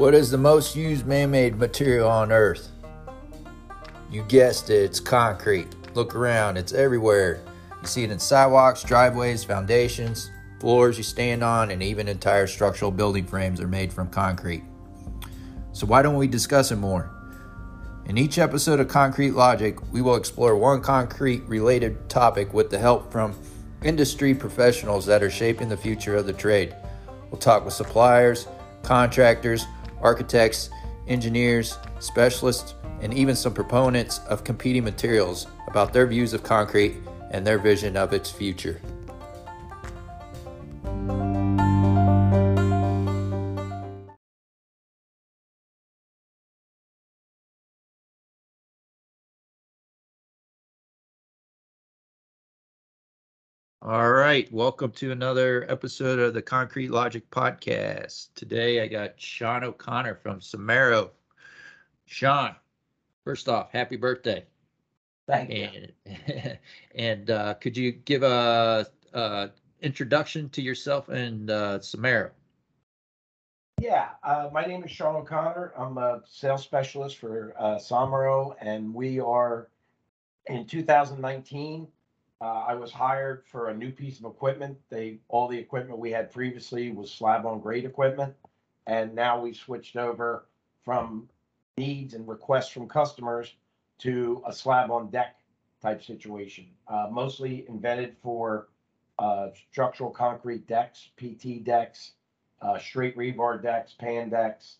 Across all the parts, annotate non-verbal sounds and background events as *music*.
What is the most used man made material on earth? You guessed it, it's concrete. Look around, it's everywhere. You see it in sidewalks, driveways, foundations, floors you stand on, and even entire structural building frames are made from concrete. So, why don't we discuss it more? In each episode of Concrete Logic, we will explore one concrete related topic with the help from industry professionals that are shaping the future of the trade. We'll talk with suppliers, contractors, architects, engineers, specialists, and even some proponents of competing materials about their views of concrete and their vision of its future. All right, welcome to another episode of the Concrete Logic Podcast. Today I got Shawn O'Connor from Somero. Shawn, first off, happy birthday. Thank you. And, *laughs* and uh, could you give a, a introduction to yourself and uh, Somero? Yeah, uh, my name is Shawn O'Connor. I'm a sales specialist for uh, Somero, and we are in 2019. Uh, I was hired for a new piece of equipment. They all the equipment we had previously was slab on grade equipment, and now we switched over from needs and requests from customers to a slab on deck type situation. Uh, mostly invented for uh, structural concrete decks, PT decks, uh, straight rebar decks, pan decks,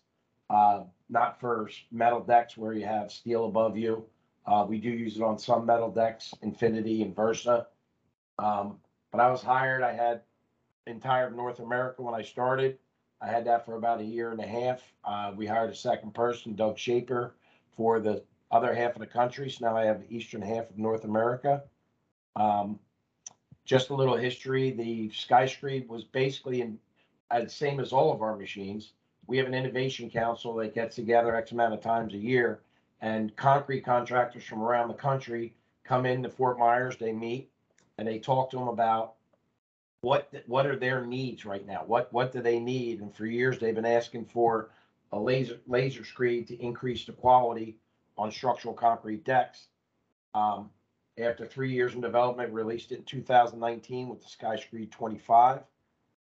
uh, not for metal decks where you have steel above you. Uh, we do use it on some metal decks, Infinity and Versa. Um, but I was hired. I had entire North America when I started. I had that for about a year and a half. Uh, we hired a second person, Doug Shaper, for the other half of the country. So now I have the eastern half of North America. Um, just a little history. The SkyScreed was basically in, uh, the same as all of our machines. We have an innovation council that gets together X amount of times a year, and concrete contractors from around the country come into Fort Myers. They meet and they talk to them about what what are their needs right now? What what do they need? And for years they've been asking for a laser laser screed to increase the quality on structural concrete decks. Um, after three years in development, released it in 2019 with the SkyScreed 25.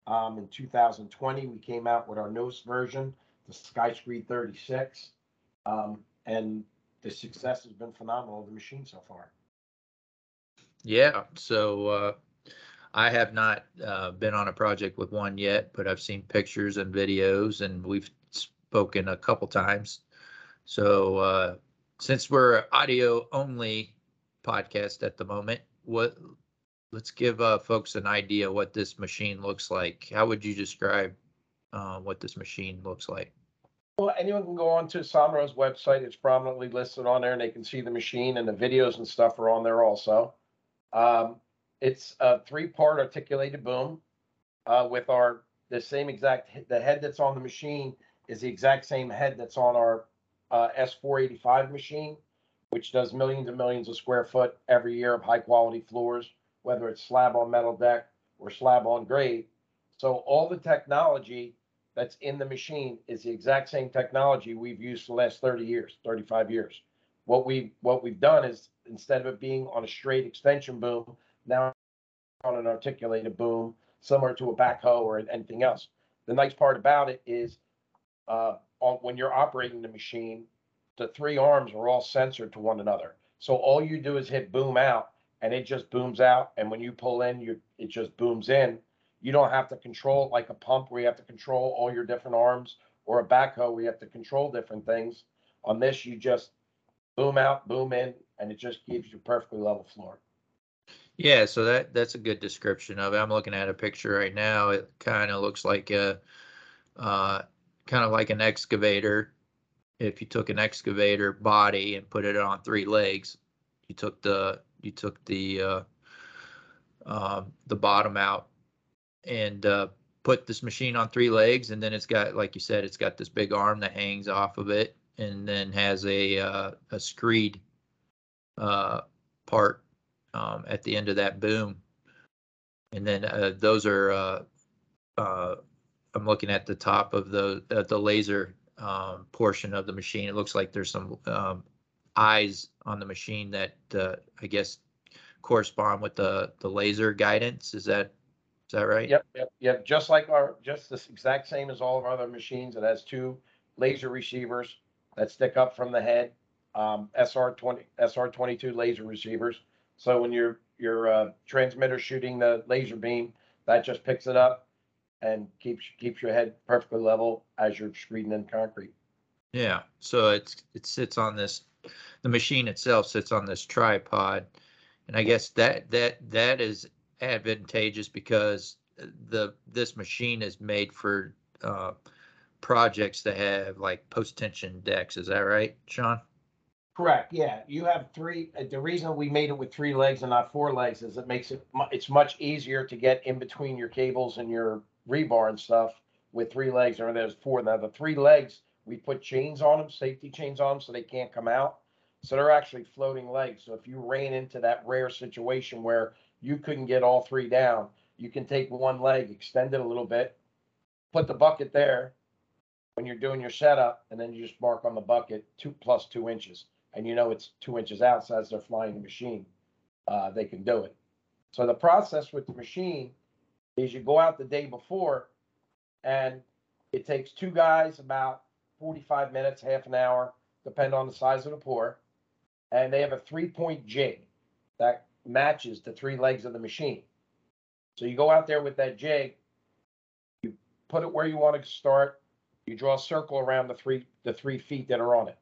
Um, in 2020, we came out with our newest version, the SkyScreed 36. Um, and the success has been phenomenal of the machine so far. Yeah, so uh, I have not uh, been on a project with one yet, but I've seen pictures and videos, and we've spoken a couple times. So uh, since we're audio only podcast at the moment, what let's give uh, folks an idea what this machine looks like. How would you describe uh, what this machine looks like? Well, anyone can go on to Somero's website. It's prominently listed on there and they can see the machine and the videos and stuff are on there also. Um, it's a three-part articulated boom uh, with our the same exact the head that's on the machine is the exact same head that's on our uh, S485 machine, which does millions and millions of square foot every year of high quality floors, whether it's slab on metal deck or slab on grade. So all the technology that's in the machine is the exact same technology we've used for the last 30 years, 35 years. What we what we've done is instead of it being on a straight extension boom, now on an articulated boom, similar to a backhoe or anything else. The nice part about it is uh, on, when you're operating the machine, the three arms are all censored to one another. So all you do is hit boom out and it just booms out. And when you pull in, you it just booms in. You don't have to control it like a pump where you have to control all your different arms or a backhoe where you have to control different things. On this, you just boom out, boom in, and it just gives you perfectly level floor. Yeah, so that that's a good description of it. I'm looking at a picture right now. It kind of looks like a uh, kind of like an excavator. If you took an excavator body and put it on three legs, you took the you took the uh, um, the bottom out and uh, put this machine on three legs, and then it's got, like you said, it's got this big arm that hangs off of it, and then has a uh, a screed uh, part um, at the end of that boom. And then uh, those are, uh, uh, I'm looking at the top of the uh, the laser um, portion of the machine. It looks like there's some um, eyes on the machine that I guess correspond with the the laser guidance. Is that is that right? Yep, yep, yep. Just like our, just this exact same as all of our other machines. It has two laser receivers that stick up from the head. Um, SR twenty, SR twenty-two laser receivers. So when your, your, uh, transmitter shooting the laser beam, that just picks it up and keeps, keeps your head perfectly level as you're screeding in concrete. Yeah. So it's it sits on this. The machine itself sits on this tripod, and I guess that that that is advantageous because the this machine is made for uh, projects that have like post tension decks. Is that right, Shawn? Correct, yeah. You have three, uh, the reason we made it with three legs and not four legs is it makes it, it's much easier to get in between your cables and your rebar and stuff with three legs, or there's four. Now, the three legs, we put chains on them, safety chains on them, so they can't come out. So they're actually floating legs. So if you ran into that rare situation where you couldn't get all three down, you can take one leg, extend it a little bit, put the bucket there when you're doing your setup, and then you just mark on the bucket two plus two inches and you know it's two inches out, so as they're flying the machine, uh, they can do it. So the process with the machine is you go out the day before, and it takes two guys about 45 minutes, half an hour, depend on the size of the pour, and they have a three-point jig that matches the three legs of the machine. So you go out there with that jig, you put it where you want to start, you draw a circle around the three the three feet that are on it.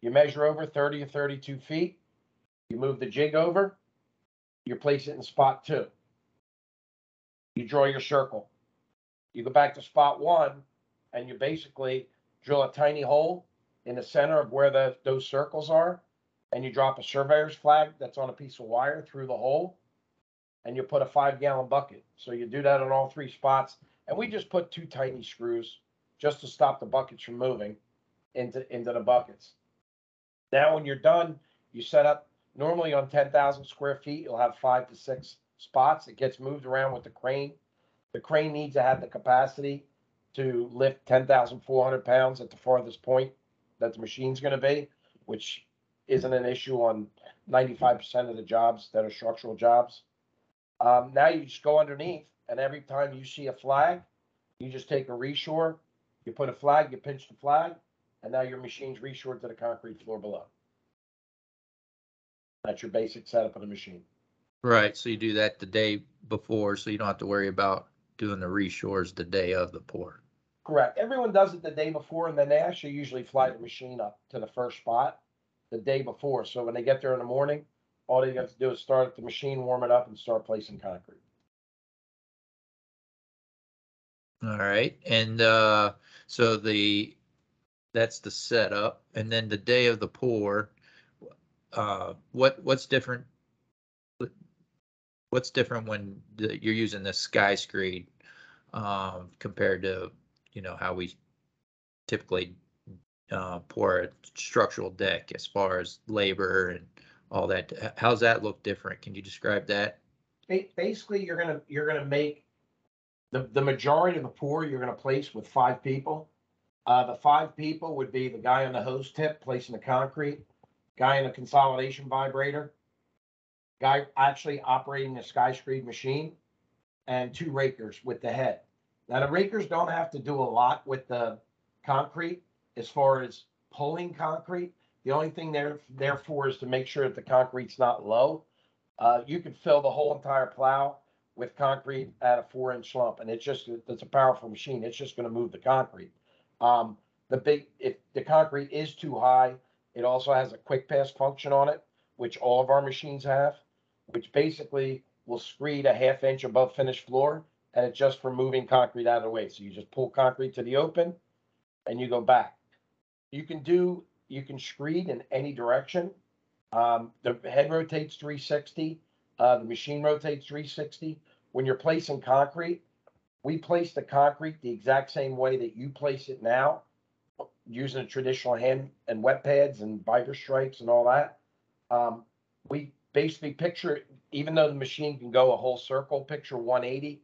You measure over 30 or 32 feet. You move the jig over. You place it in spot two. You draw your circle. You go back to spot one and you basically drill a tiny hole in the center of where the, those circles are. And you drop a surveyor's flag that's on a piece of wire through the hole. And you put a five gallon bucket. So you do that on all three spots. And we just put two tiny screws just to stop the buckets from moving into, into the buckets. Now, when you're done, you set up normally on 10,000 square feet, you'll have five to six spots. It gets moved around with the crane. The crane needs to have the capacity to lift 10,400 pounds at the farthest point that the machine's going to be, which isn't an issue on 95% of the jobs that are structural jobs. Um, now you just go underneath, and every time you see a flag, you just take a reshore, you put a flag, you pinch the flag, and now your machine's reshored to the concrete floor below. That's your basic setup of the machine. Right. So you do that the day before, so you don't have to worry about doing the reshores the day of the pour. Correct. Everyone does it the day before, and then they actually usually fly the machine up to the first spot the day before. So when they get there in the morning, all they have to do is start the machine, warm it up, and start placing concrete. All right. And uh, so the that's the setup, and then the day of the pour. Uh, what what's different? What's different when the, you're using the sky screed um, compared to you know how we typically uh, pour a structural deck as far as labor and all that? How's that look different? Can you describe that? Basically, you're gonna, you're gonna make the, the majority of the pour you're gonna place with five people. Uh, the five people would be the guy on the hose tip placing the concrete, guy in a consolidation vibrator, guy actually operating a sky screed machine, and two rakers with the head. Now, the rakers don't have to do a lot with the concrete as far as pulling concrete. The only thing there therefore is to make sure that the concrete's not low. Uh, you could fill the whole entire plow with concrete at a four inch lump, and it's just, it's a powerful machine. It's just gonna move the concrete. Um, the big, if the concrete is too high, it also has a quick pass function on it, which all of our machines have, which basically will screed a half inch above finished floor, and it's just for moving concrete out of the way. So you just pull concrete to the open and you go back. You can do, you can screed in any direction. Um, the head rotates three sixty, uh, the machine rotates three sixty. When you're placing concrete, we place the concrete the exact same way that you place it now, using a traditional hand and wet pads and biker stripes and all that. Um, we basically picture, even though the machine can go a whole circle, picture one eighty.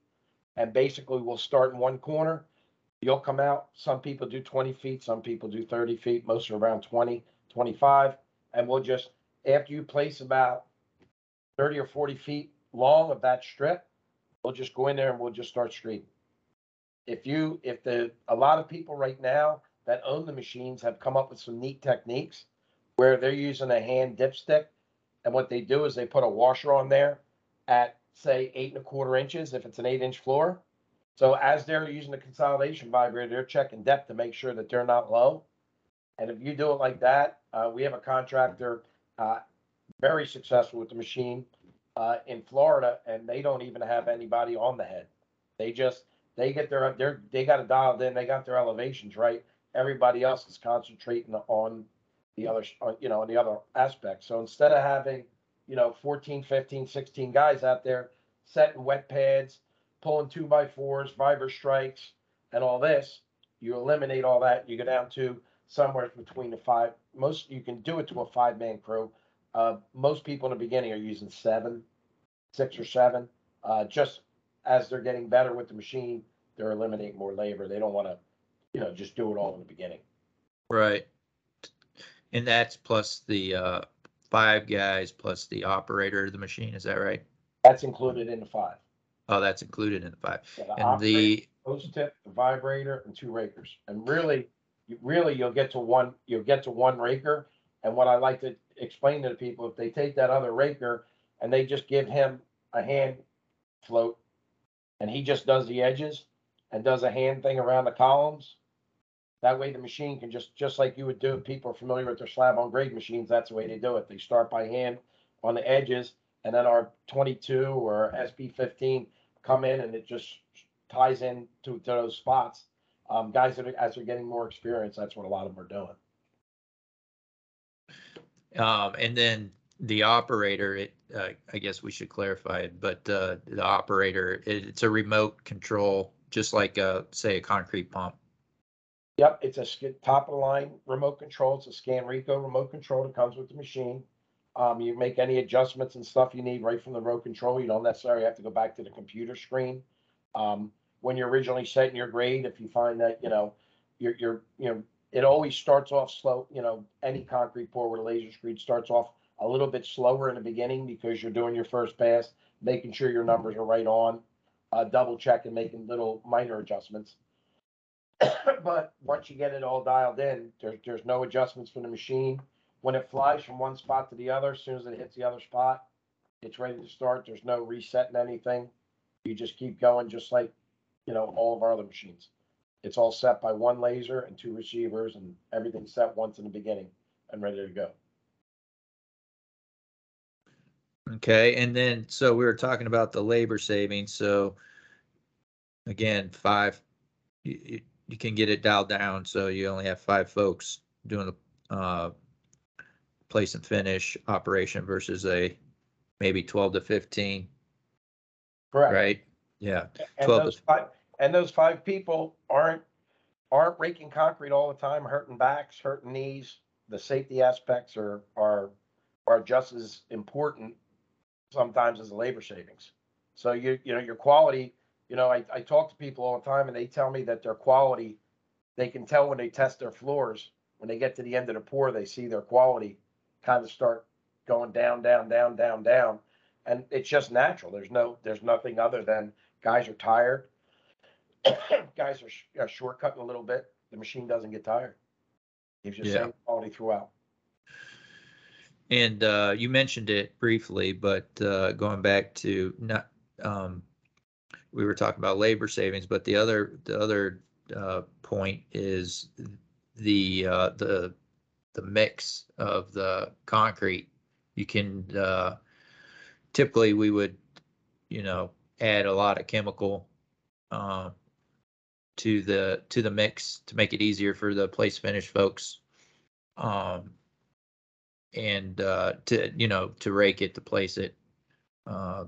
And basically we'll start in one corner. You'll come out, some people do twenty feet, some people do thirty feet, most are around 20, 25, And we'll just, after you place about thirty or forty feet long of that strip, we'll just go in there and we'll just start screening. If you, if the, a lot of people right now that own the machines have come up with some neat techniques where they're using a hand dipstick. And what they do is they put a washer on there at say eight and a quarter inches if it's an eight inch floor. So as they're using the consolidation vibrator, they're checking depth to make sure that they're not low. And if you do it like that, uh, we have a contractor, uh, very successful with the machine, uh, in Florida, and they don't even have anybody on the head. They just, they get their, they're, they got it dialed in, they got their elevations right. Everybody else is concentrating on the other, you know, on the other aspects. So instead of having, you know, 14, 15, 16 guys out there setting wet pads, pulling two by fours, vibra strikes, and all this, you eliminate all that. You go down to somewhere between the five. Most you can do it to a five man crew. Uh, most people in the beginning are using seven, six or seven. Uh, just as they're getting better with the machine, they're eliminating more labor. They don't want to, you know, just do it all in the beginning. Right. And that's plus the uh, five guys plus the operator of the machine. Is that right? That's included in the five. Oh, that's included in the five. Yeah, And operator, the Post tip, the vibrator, and two rakers. And really, you really you'll get to one. You'll get to one raker. And what I like to explain to the people, if they take that other raker and they just give him a hand float, and he just does the edges and does a hand thing around the columns. That way, the machine can just just like you would do. If people are familiar with their slab on grade machines, that's the way they do it. They start by hand on the edges, and then our 22 or SB15 come in, and it just ties in to, to those spots. Um, guys that are, as they're getting more experience, that's what a lot of them are doing. um, and then the operator. It uh, I guess we should clarify it, but uh, the operator it, it's a remote control, just like uh, say a concrete pump. Yep, it's a top of the line remote control. It's a Scanreco remote control that comes with the machine. Um, you make any adjustments and stuff you need right from the remote control. You don't necessarily have to go back to the computer screen. Um, when you're originally setting your grade, if you find that, you know, you're, you're, you know, it always starts off slow, you know, any concrete pour with a laser screed starts off a little bit slower in the beginning because you're doing your first pass, making sure your numbers are right on, uh, double checking, and making little minor adjustments. *coughs* but once you get it all dialed in, there's there's no adjustments for the machine. When it flies from one spot to the other, as soon as it hits the other spot, it's ready to start. There's no resetting anything. You just keep going, just like you know all of our other machines. It's all set by one laser and two receivers, and everything's set once in the beginning and ready to go. Okay, and then, so we were talking about the labor savings, so again, five, you, you, can get it dialed down, so you only have five folks doing the, uh, place and finish operation versus a maybe twelve to fifteen, Correct. right? Yeah, And 12 to- five, and those five people aren't, aren't raking concrete all the time, hurting backs, hurting knees. The safety aspects are, are, are just as important sometimes as the labor savings. So you, you know, your quality, you know, I, I talk to people all the time and they tell me that their quality, they can tell when they test their floors, when they get to the end of the pour, they see their quality kind of start going down, down, down, down, down. And it's just natural. There's no, there's nothing other than guys are tired. *coughs* guys are, sh- are shortcutting a little bit. The machine doesn't get tired. Gives you the Yeah. same quality throughout. and, uh, you mentioned it briefly, but, uh, going back to not, um, we were talking about labor savings, but the other, the other, uh, point is the, uh, the, the mix of the concrete. You can, uh, typically we would, you know, add a lot of chemical, um, to the, to the mix to make it easier for the place finish folks. Um, and, uh, to, you know, to rake it, to place it. Uh,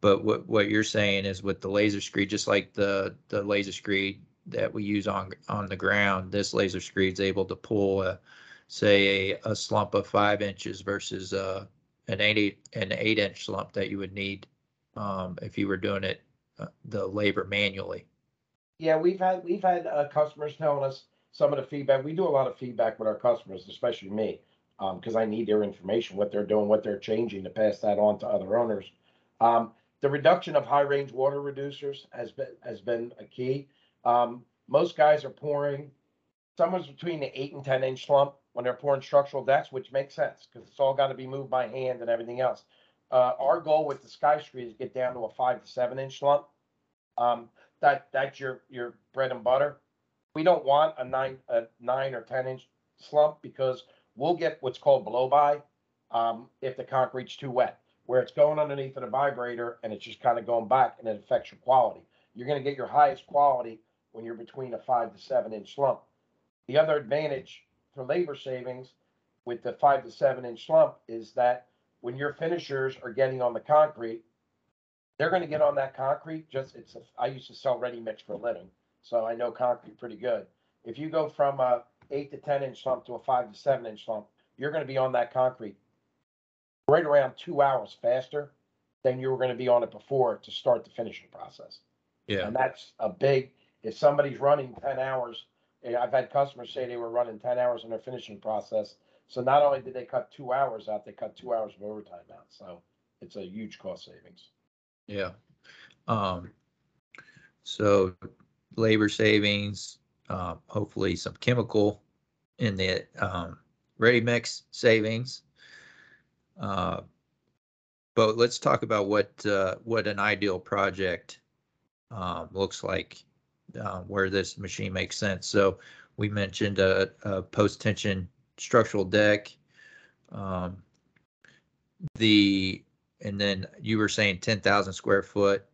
but what, what you're saying is with the laser screed, just like the, the laser screed that we use on, on the ground, this laser screed is able to pull a, say, a, a slump of five inches versus, uh, an eight, an eight inch slump that you would need, um, if you were doing it, uh, the labor manually. Yeah, we've had, we've had, uh, customers telling us some of the feedback. We do a lot of feedback with our customers, especially me. Um, cause I need their information, what they're doing, what they're changing to pass that on to other owners. Um, the reduction of high range water reducers has been, has been a key. Um, most guys are pouring somewhere between the eight and ten inch slump when they're pouring structural decks, which makes sense, cause it's all gotta be moved by hand and everything else. Uh, our goal with the SkyScreed is get down to a five to seven inch slump. Um, that, that's your, your bread and butter. We don't want a nine, a nine or ten inch slump because we'll get what's called blow by. Um, if the concrete's too wet, where it's going underneath of the vibrator and it's just kind of going back and it affects your quality. You're gonna get your highest quality when you're between a five to seven inch slump. The other advantage for labor savings with the five to seven inch slump is that when your finishers are getting on the concrete, they're gonna get on that concrete, just, it's, a- I used to sell ready mix for a living, so I know concrete pretty good. If you go from a eight to ten inch slump to a five to seven inch slump, you're gonna be on that concrete right around two hours faster than you were gonna be on it before to start the finishing process. Yeah. And that's a big, if somebody's running ten hours, I've had customers say they were running ten hours in their finishing process. So not only did they cut two hours out, they cut two hours of overtime out, so it's a huge cost savings. Yeah. Um, so labor savings, um, hopefully some chemical in the, um, ready mix savings. Uh, but let's talk about what, uh, what an ideal project, um, looks like, uh, where this machine makes sense. So we mentioned a, a post-tension structural deck. Um, the, and then you were saying ten thousand square foot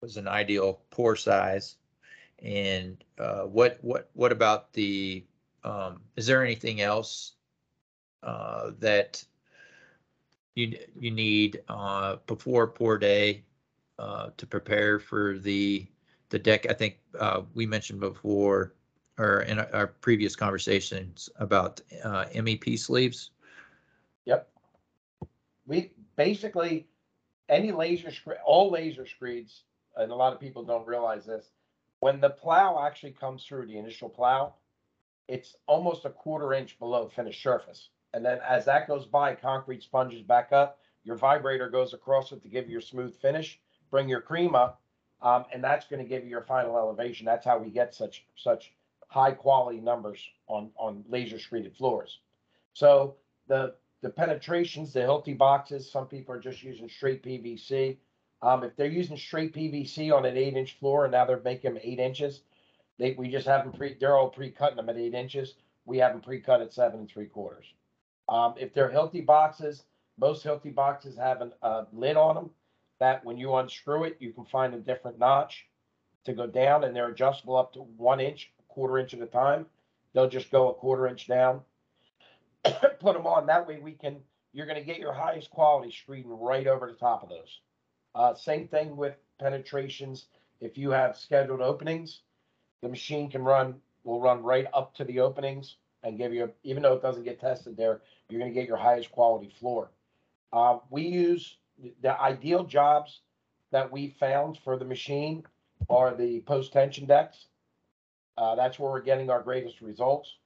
was an ideal pour size. And uh, what, what, what about the, um, is there anything else uh, that you, you need uh, before pour day uh, to prepare for the, the deck? I think uh, we mentioned before, or in our previous conversations about uh, MEP sleeves. Yep. We, basically, any laser screed, all laser screeds, and a lot of people don't realize this, when the plow actually comes through the initial plow, it's almost a quarter inch below finished surface. And then as that goes by, concrete sponges back up, your vibrator goes across it to give you your smooth finish, bring your cream up, um, and that's gonna give you your final elevation. That's how we get such, such high quality numbers on, on laser screeded floors. So the, the penetrations, the Hilti boxes, some people are just using straight PVC. Um, if they're using straight PVC on an eight inch floor and now they're making them eight inches, they, we just have them pre, they're all pre-cutting them at eight inches. We have them pre-cut at seven and three quarters. Um, if they're Hilti boxes, most Hilti boxes have a lid on them that when you unscrew it, you can find a different notch to go down and they're adjustable up to one inch, a quarter inch at a time. They'll just go a quarter inch down. *coughs* Put them on. That way we can, you're gonna get your highest quality screeding right over the top of those. Uh, same thing with penetrations. If you have scheduled openings, the machine can run, will run right up to the openings and give you, even though it doesn't get tested there, you're gonna get your highest quality floor. Uh, we use, the ideal jobs that we found for the machine are the post-tension decks. Uh, that's where we're getting our greatest results.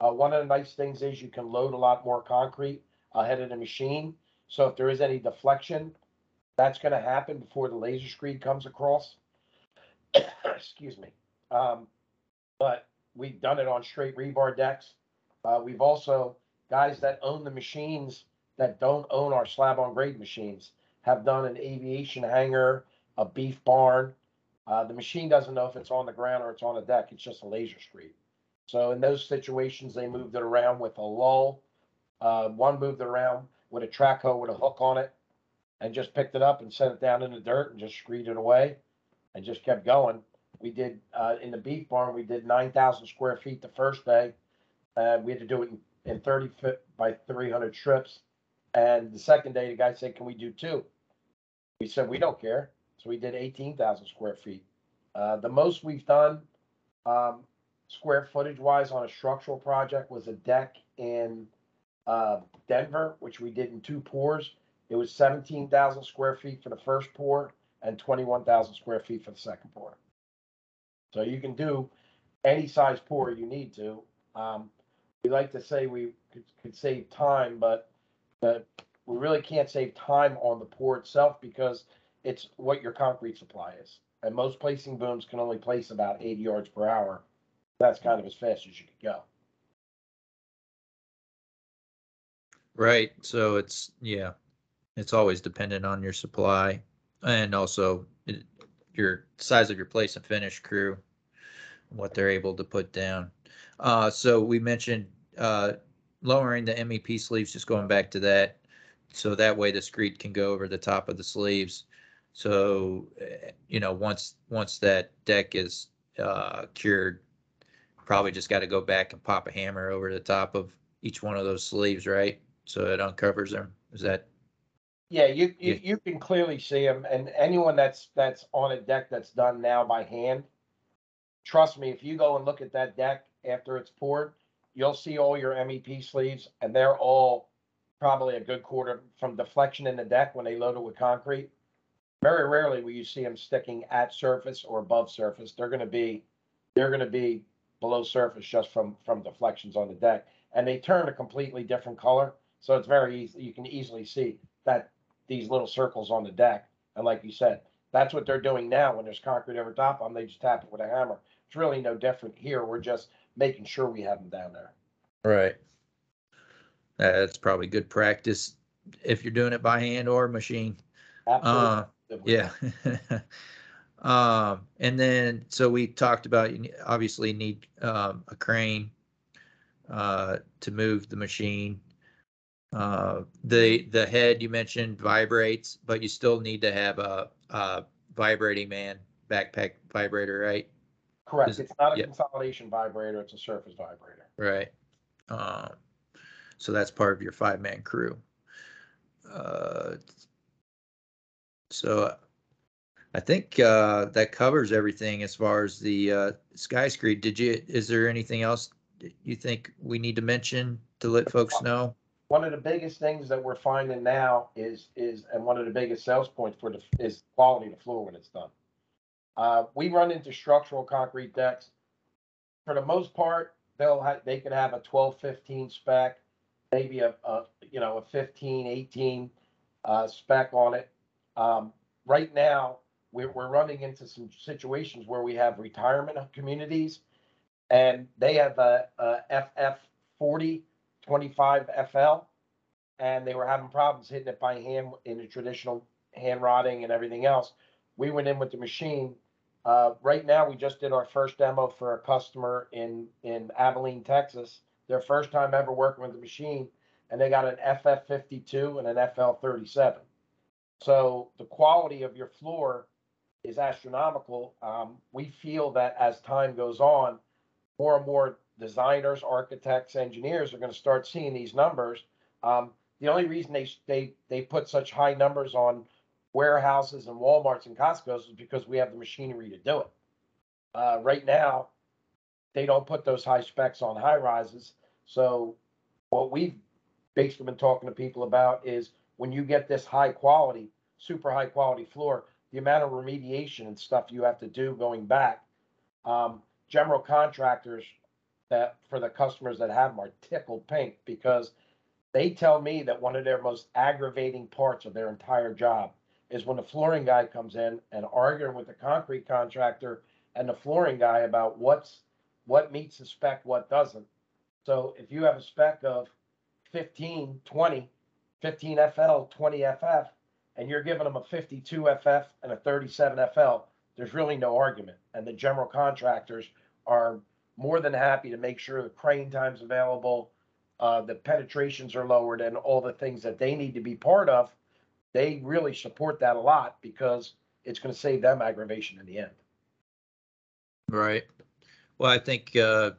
Uh, one of the nice things is you can load a lot more concrete ahead of the machine. So if there is any deflection, that's gonna happen before the laser screed comes across. *coughs* Excuse me. Um, but we've done it on straight rebar decks. Uh, we've also, guys that own the machines that don't own our slab on grade machines have done an aviation hangar, a beef barn. Uh, the machine doesn't know if it's on the ground or it's on a deck. It's just a laser screed. So in those situations, they moved it around with a lull. Uh, one moved it around with a track hoe with a hook on it and just picked it up and set it down in the dirt and just screed it away and just kept going. We did, uh, in the beef barn, we did nine thousand square feet the first day. Uh, we had to do it in, in thirty foot by three hundred strips. And the second day, the guy said, can we do two? We said, we don't care. So we did eighteen thousand square feet. Uh, the most we've done, um, square footage wise on a structural project was a deck in, uh, Denver, which we did in two pours. It was seventeen thousand square feet for the first pour and twenty-one thousand square feet for the second pour. So you can do any size pour you need to. Um, we like to say we could, could save time, but but we really can't save time on the pour itself because it's what your concrete supply is. And most placing booms can only place about 80 yards per hour. That's kind of as fast as you could go. Right. So it's yeah, it's always dependent on your supply and also it, your size of your place and finish crew, what they're able to put down. Uh, so we mentioned uh, lowering the MEP sleeves, just going back to that. So that way the screed can go over the top of the sleeves. So, you know, once once that deck is uh, cured, probably just got to go back and pop a hammer over the top of each one of those sleeves, right? So it uncovers them. Is that Yeah, you, you, Yeah. you can clearly see them and anyone that's, that's on a deck that's done now by hand. Trust me, if you go and look at that deck after it's poured, you'll see all your MEP sleeves and they're all probably a good quarter from deflection in the deck when they load it with concrete. Very rarely will you see them sticking at surface or above surface. They're gonna be, they're gonna be below surface just from, from deflections on the deck. And they turn a completely different color, so it's very easy, you can easily see that these little circles on the deck. And like you said, that's what they're doing now when there's concrete over top of them. They just tap it with a hammer. It's really no different here. We're just making sure we have them down there. right? That's probably good practice if you're doing it by hand or machine. Uh, Absolutely. yeah. *laughs* um, and then so we talked about you obviously need um, a crane uh, to move the machine. Uh, the the head you mentioned vibrates, but you still need to have a, a vibrating man backpack vibrator, right? Correct. is It's not a yeah. consolidation vibrator. It's a surface vibrator. Right. Um, so that's part of your five man crew. Uh, so I think uh, that covers everything as far as the uh, sky screed. Did you? Is there anything else you think we need to mention to let folks know? One of the biggest things that we're finding now is, is, and one of the biggest sales points for the, is quality of the floor when it's done. Uh, we run into structural concrete decks. For the most part, they'll have, they could have a 12, 15 spec, maybe a, a, you know, a 15, 18 uh, spec on it. Um, right now, we're, we're running into some situations where we have retirement communities and they have a, a FF 40, 25 FL. And they were having problems hitting it by hand in the traditional hand rotting and everything else. We went in with the machine. Uh, right now, we just did our first demo for a customer in, in Abilene, Texas. Their first time ever working with the machine, and they got an FF 52 and an FL 37. So the quality of your floor is astronomical. Um, we feel that as time goes on, more and more designers, architects, engineers are going to start seeing these numbers. Um, the only reason they they they put such high numbers on warehouses and WalMarts and Costco's is because we have the machinery to do it. Uh, right now, they don't put those high specs on high rises. So what we've basically been talking to people about is when you get this high quality, super high quality floor, the amount of remediation and stuff you have to do going back. Um, general contractors that for the customers that have them are tickled pink because they tell me that one of their most aggravating parts of their entire job is when the flooring guy comes in and arguing with the concrete contractor and the flooring guy about what's what meets the spec, what doesn't. So if you have a spec of 15, 20, 15 FL, 20 FF, and you're giving them a 52 FF and a 37 FL, there's really no argument. And the general contractors are more than happy to make sure the crane time's available, uh, the penetrations are lowered, and all the things that they need to be part of. They really support that a lot because it's going to save them aggravation in the end. Right. Well, I think uh,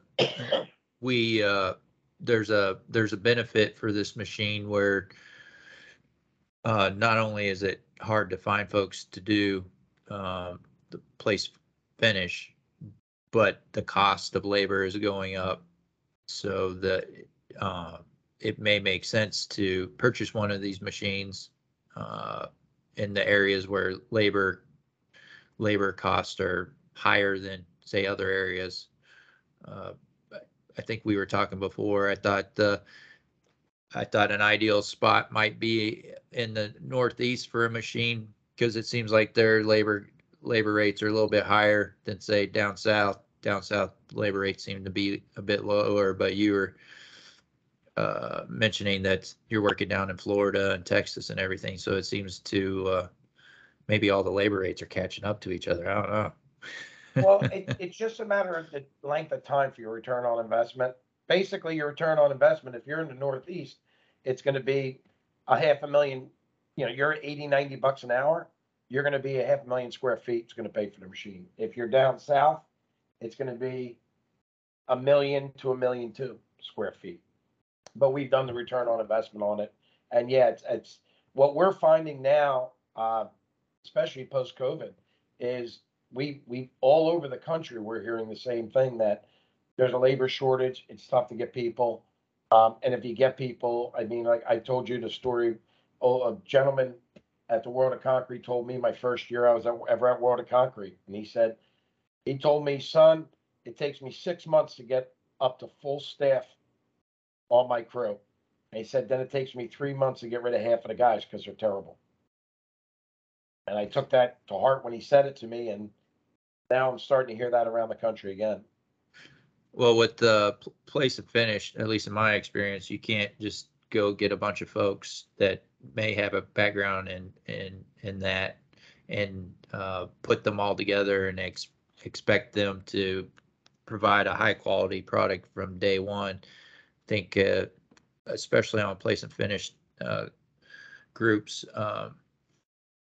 we uh, there's a there's a benefit for this machine where uh, not only is it hard to find folks to do um, the place finish, but the cost of labor is going up. So that uh, it may make sense to purchase one of these machines uh, in the areas where labor labor costs are higher than say other areas. Uh, I think we were talking before. I thought the I thought an ideal spot might be in the northeast for a machine because it seems like their labor labor rates are a little bit higher than say down south. Down south labor rates seem to be a bit lower, but you were uh, mentioning that you're working down in Florida and Texas and everything, so it seems to uh, maybe all the labor rates are catching up to each other. I don't know. Well, it, it's just a matter of the length of time for your return on investment. Basically, your return on investment, if you're in the Northeast, it's gonna be a half a million, you know, you're at 80, 90 bucks an hour. You're gonna be a half a million square feet, it's gonna pay for the machine. If you're down south, it's gonna be a million to a million two square feet. But we've done the return on investment on it. And yeah, it's, it's, what we're finding now, uh, especially post-COVID, is we, we, all over the country, we're hearing the same thing, that there's a labor shortage, it's tough to get people. Um, and if you get people, I mean, like I told you the story, oh, a gentleman at the World of Concrete told me my first year I was ever at World of Concrete, and he said, he told me, son, it takes me six months to get up to full staff on my crew. And he said, then it takes me three months to get rid of half of the guys because they're terrible. And I took that to heart when he said it to me, and now I'm starting to hear that around the country again. Well, with the place and finish, at least in my experience, you can't just go get a bunch of folks that may have a background in in in that and uh, put them all together and ex- expect them to provide a high quality product from day one. I think, uh, especially on place and finish uh, groups, um,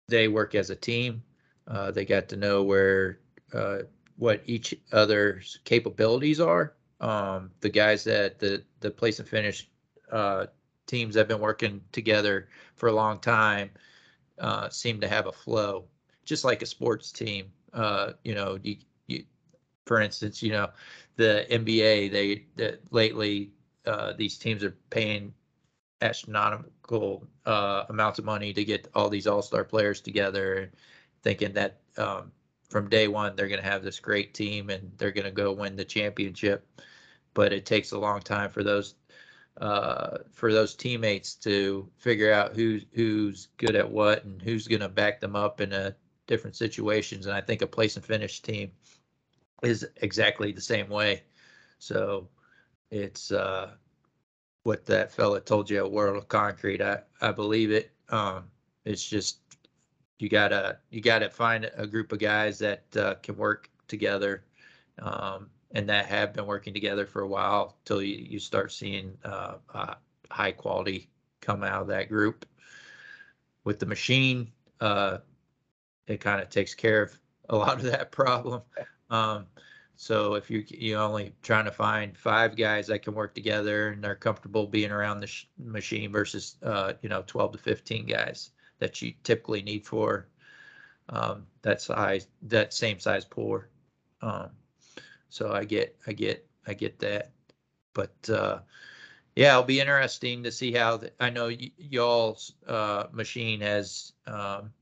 they work as a team. Uh, they got to know where uh, what each other's capabilities are. Um, the guys that the the place and finish uh, teams have been working together for a long time uh, seem to have a flow, just like a sports team. Uh, you know, you, you, for instance, you know, the NBA they that lately uh, these teams are paying astronomical uh, amounts of money to get all these all-star players together, thinking that um, from day one they're going to have this great team and they're going to go win the championship. But it takes a long time for those uh, for those teammates to figure out who's who's good at what and who's going to back them up in a different situations. And I think a place and finish team is exactly the same way. So it's uh, what that fella told you at World of Concrete. I I believe it. Um, it's just you gotta you gotta find a group of guys that uh, can work together um, and that have been working together for a while till you, you start seeing uh, uh, high quality come out of that group with the machine uh, it kind of takes care of a lot of that problem um, so if you you only trying to find five guys that can work together and they're comfortable being around the sh- machine versus uh, you know 12 to 15 guys that you typically need for um, that size, that same size pour. Um, so I get, I get, I get that. But uh, yeah, it'll be interesting to see how the, I know y- y'all's uh, machine has um,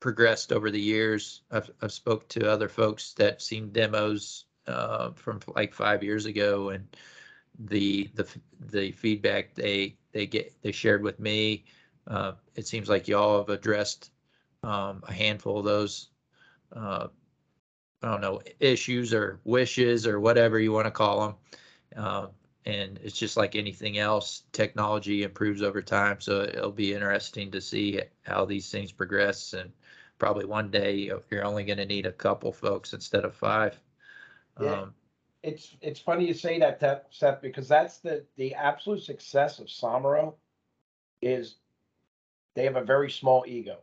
progressed over the years. I've, I've spoke to other folks that seen demos uh, from like five years ago, and the the the feedback they they get they shared with me uh, it seems like y'all have addressed um, a handful of those, uh, I don't know, issues or wishes or whatever you want to call them. Uh, and it's just like anything else, technology improves over time. So it'll be interesting to see how these things progress. And probably one day you're only going to need a couple folks instead of five. Yeah. Um, It's, it's funny you say that, Th- Seth, because that's the, the absolute success of Somero is they have a very small ego.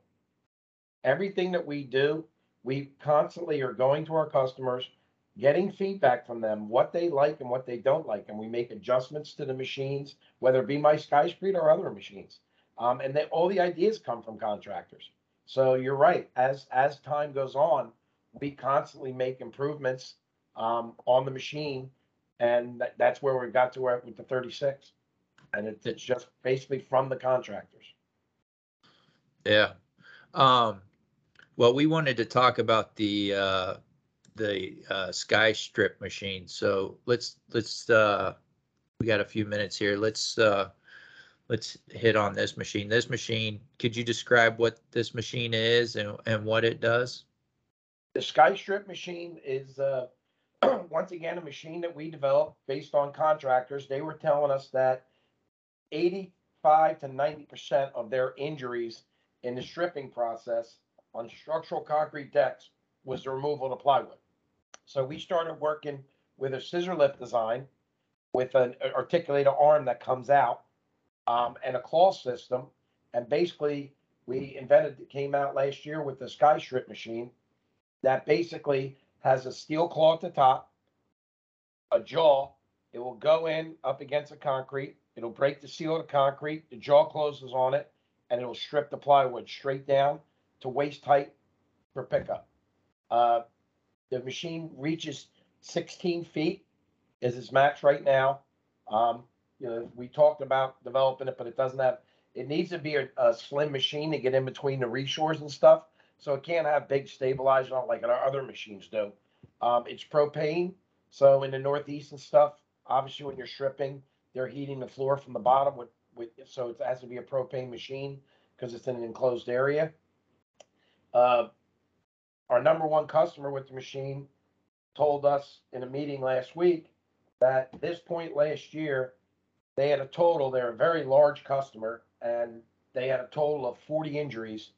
Everything that we do, we constantly are going to our customers, getting feedback from them, what they like and what they don't like, and we make adjustments to the machines, whether it be my SkyScreed or other machines. Um, and then all the ideas come from contractors. So you're right. As as time goes on, we constantly make improvements um, on the machine, and that, that's where we got to where with the 36. And it, it's just basically from the contractors. Yeah. Um, well, we wanted to talk about the uh, the uh, Sky Strip machine. So let's let's uh, we got a few minutes here. Let's uh, let's hit on this machine. This machine, could you describe what this machine is and, and what it does? The SkyStrip machine is uh, *clears throat* once again a machine that we developed based on contractors. They were telling us that 85 to 90 percent of their injuries in the stripping process on structural concrete decks was the removal of the plywood. So we started working with a scissor lift design with an articulated arm that comes out um, and a claw system. And basically, we invented, it came out last year with the SkyStrip machine that basically has a steel claw at the top, a jaw. It will go in up against the concrete. It'll break the seal of the concrete. The jaw closes on it, and it'll strip the plywood straight down to waist height for pickup. Uh, the machine reaches 16 feet is its max right now. Um, you know, we talked about developing it, but it doesn't have. It needs to be a, a slim machine to get in between the reshores and stuff. So it can't have big stabilizers on like our other machines do. Um, it's propane. So in the Northeast and stuff, obviously when you're stripping, they're heating the floor from the bottom with, with so it has to be a propane machine because it's in an enclosed area. Uh, our number one customer with the machine told us in a meeting last week that this point last year, they had a total, they're a very large customer, and they had a total of 40 injuries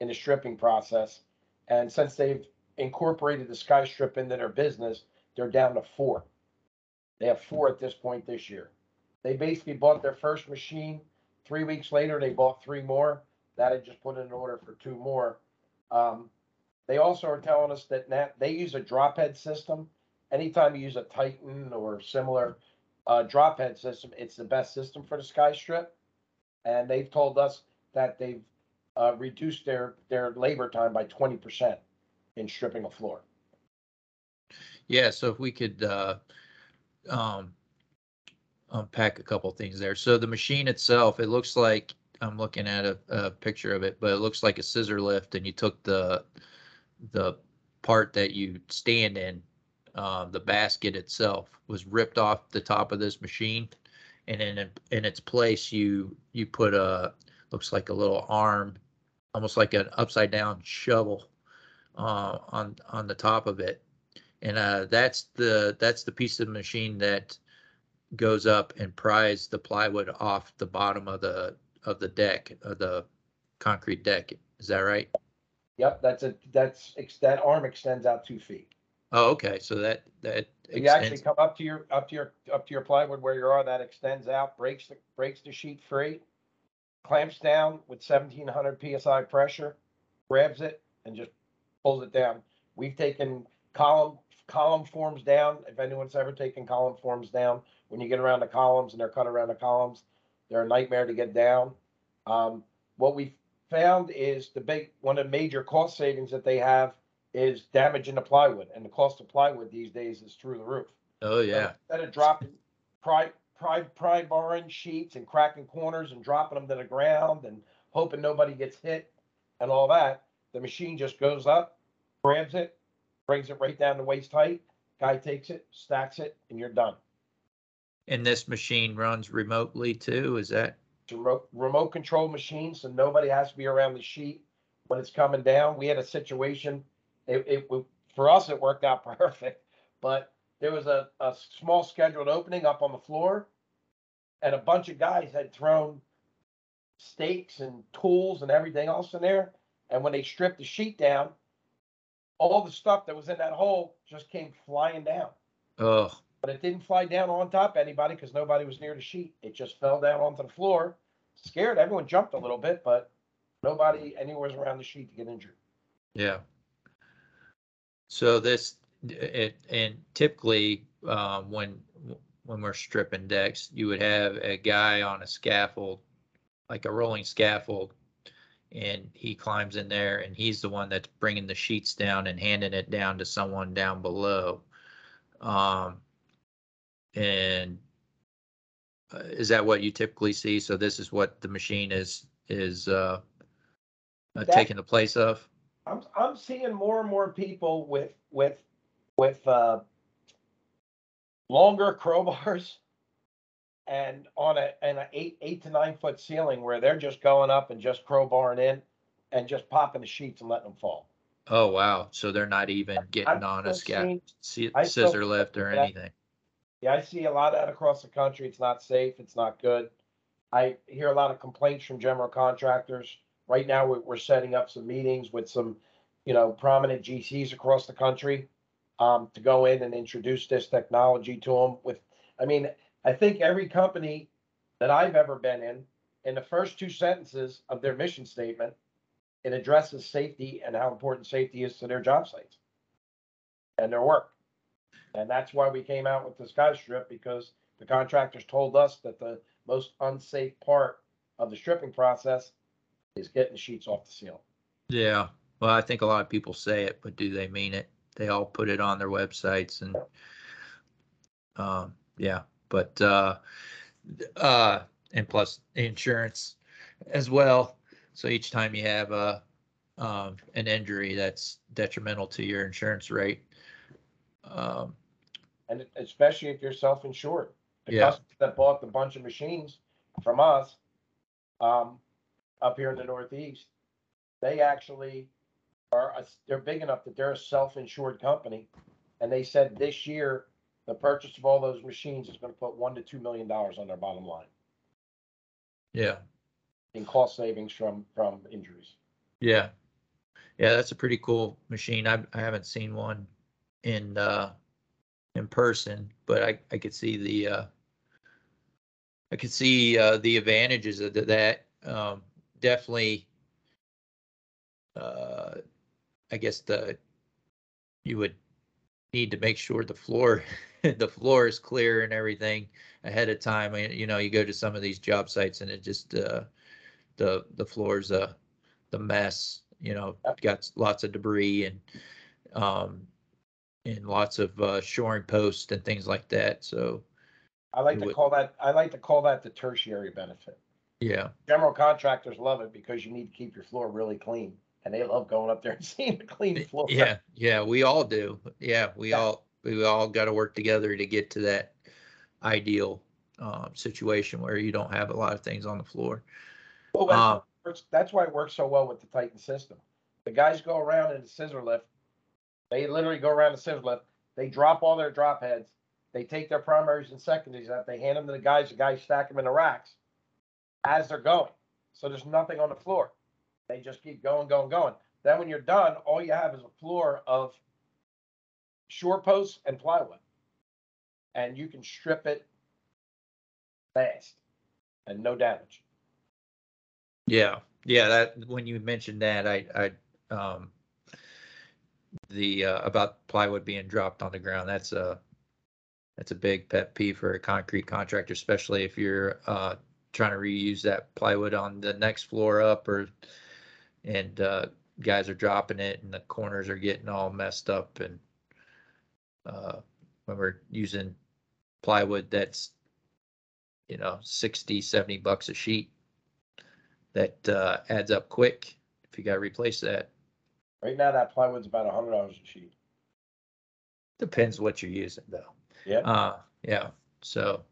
in the stripping process. And since they've incorporated the SkyStrip into their business, they're down to four. They have four at this point this year. They basically bought their first machine. Three weeks later, they bought three more. That had just put in an order for two more. Um, they also are telling us that they use a drop head system. Anytime you use a Titan or similar uh, drop head system, it's the best system for the SkyStrip. And they've told us that they've uh, reduced their their labor time by 20% in stripping a floor. Yeah, so if we could uh, um, unpack a couple things there. So the machine itself, it looks like I'm looking at a, a picture of it, but it looks like a scissor lift, and you took the the part that you stand in, uh, the basket itself was ripped off the top of this machine, and in in its place you you put a looks like a little arm, almost like an upside down shovel, uh, on on the top of it, and uh, that's the that's the piece of the machine that goes up and pries the plywood off the bottom of the of the deck of the concrete deck. Is that right? Yep, that's a that's that arm extends out two feet. Oh, okay. So that that you actually come up to your up to your up to your plywood where you are. That extends out, breaks the breaks the sheet free, clamps down with 1700 psi pressure, grabs it, and just pulls it down. We've taken column column forms down. If anyone's ever taken column forms down, when you get around the columns and they're cut around the columns, they're a nightmare to get down. Um, what we found is the big one of the major cost savings that they have is damaging the plywood, and the cost of plywood these days is through the roof. Oh yeah. So instead of dropping pry pry pry barring sheets and cracking corners and dropping them to the ground and hoping nobody gets hit and all that, the machine just goes up, grabs it, brings it right down to waist height. Guy takes it, stacks it, and you're done. And this machine runs remotely too, is that? It's a remote, remote control machine, so nobody has to be around the sheet when it's coming down. We had a situation, it, it, for us, it worked out *laughs* perfect, but there was a, a small scheduled opening up on the floor and a bunch of guys had thrown stakes and tools and everything else in there. And when they stripped the sheet down, all the stuff that was in that hole just came flying down. Oh, but it didn't fly down on top of anybody because nobody was near the sheet. It just fell down onto the floor. Scared everyone jumped a little bit, but nobody anywhere was around the sheet to get injured. Yeah. So this it and typically um, when when we're stripping decks, you would have a guy on a scaffold, like a rolling scaffold, and he climbs in there, and he's the one that's bringing the sheets down and handing it down to someone down below. Um, and uh, is that what you typically see? So this is what the machine is is uh, uh, taking the place of. I'm I'm seeing more and more people with with with uh, longer crowbars *laughs* and on a and an eight eight to nine foot ceiling where they're just going up and just crowbarring in and just popping the sheets and letting them fall. Oh wow! So they're not even getting I've on a scat seen- scissor lift or that- anything. Yeah, I see a lot of that across the country. It's not safe. It's not good. I hear a lot of complaints from general contractors. Right now, we're, setting up some meetings with some, you know, prominent GCs across the country um, to go in and introduce this technology to them with, I mean, I think every company that I've ever been in, in the first two sentences of their mission statement, it addresses safety and how important safety is to their job sites and their work. And that's why we came out with the SkyStrip because the contractors told us that the most unsafe part of the stripping process is getting the sheets off the ceiling. Yeah. Well, I think a lot of people say it, but do they mean it? They all put it on their websites and, um, yeah, but, uh, uh, and plus insurance as well. So each time you have a, um, an injury that's detrimental to your insurance rate. Um, And especially if you're self-insured. The Yeah. that bought the bunch of machines from us, um, up here in the Northeast, they actually are, a- they're big enough that they're a self-insured company. And they said this year, the purchase of all those machines is gonna put one to two million dollars on their bottom line yeah. in cost savings from, from injuries. Yeah. Yeah, that's a pretty cool machine. I I haven't seen one in uh in person, but I I could see the uh I could see uh the advantages of that. Um definitely uh I guess the you would need to make sure the floor *laughs* the floor is clear and everything ahead of time. You know, you go to some of these job sites and it just uh the the floor's a the mess, you know, got lots of debris and um and lots of uh shoring posts and things like that. So I like to would- call that, I like to call that the tertiary benefit. Yeah, General contractors love it because you need to keep your floor really clean. And they love going up there and *laughs* seeing the clean floor. yeah, yeah, we all do. Yeah, we Yeah. all we all got to work together to get to that ideal um situation where you don't have a lot of things on the floor. Well, that's, Um, why it works- that's why it works so well with the Titan system. The guys go around in the scissor lift. They literally go around the scissor lift. They drop all their drop heads. They take their primaries and secondaries out. They hand them to the guys. The guys stack them in the racks as they're going. So there's nothing on the floor. They just keep going, going, going. Then when you're done, all you have is a floor of shore posts and plywood. And you can strip it fast and no damage. Yeah, yeah, that when you mentioned that, I I um the uh, about plywood being dropped on the ground, that's a that's a big pet peeve for a concrete contractor, especially if you're uh trying to reuse that plywood on the next floor up or and uh guys are dropping it and the corners are getting all messed up and uh when we're using plywood that's you know 60 70 bucks a sheet that uh, adds up quick if you got to replace that. Right now, that plywood's about a hundred dollars a sheet. Depends what you're using though. Yeah. Uh, yeah. So,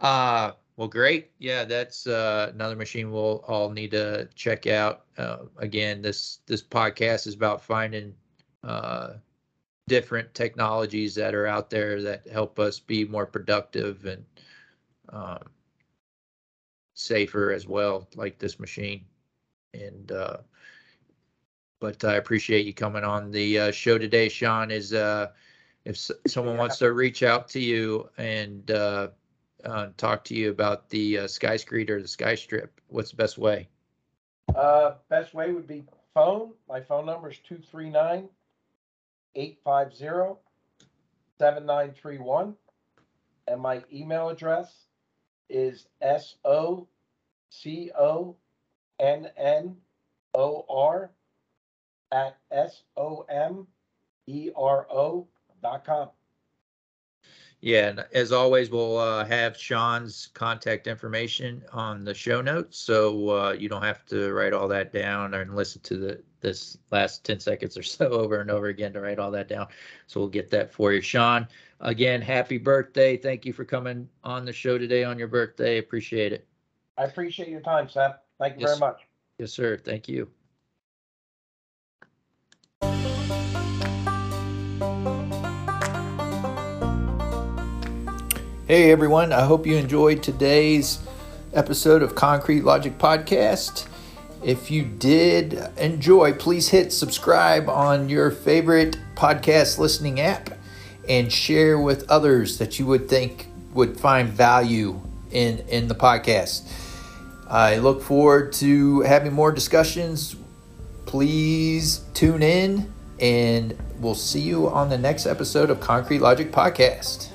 uh, well, great. Yeah, that's uh, another machine we'll all need to check out. Uh, again, this this podcast is about finding uh, different technologies that are out there that help us be more productive and um, safer as well, like this machine. And uh, but I appreciate you coming on the uh, show today, Shawn. Is uh, if someone wants to reach out to you and uh, talk to you about the uh, SkyScreed or the SkyStrip, what's the best way? Uh, best way would be phone. My phone number is two three nine eight five zero seven nine three one. And my email address is S O C O N N O R at S O M E R O dot com. Yeah, and as always, we'll uh, have Shawn's contact information on the show notes, so uh, you don't have to write all that down and listen to the this last ten seconds or so *laughs* over and over again to write all that down. So we'll get that for you, Shawn. Again, happy birthday! Thank you for coming on the show today on your birthday. Appreciate it. I appreciate your time, Seth. Thank you Yes. very much. Yes, sir. Thank you. Hey, everyone. I hope you enjoyed today's episode of Concrete Logic Podcast. If you did enjoy, please hit subscribe on your favorite podcast listening app and share with others that you would think would find value in, in the podcast. I look forward to having more discussions. Please tune in, and we'll see you on the next episode of Concrete Logic Podcast.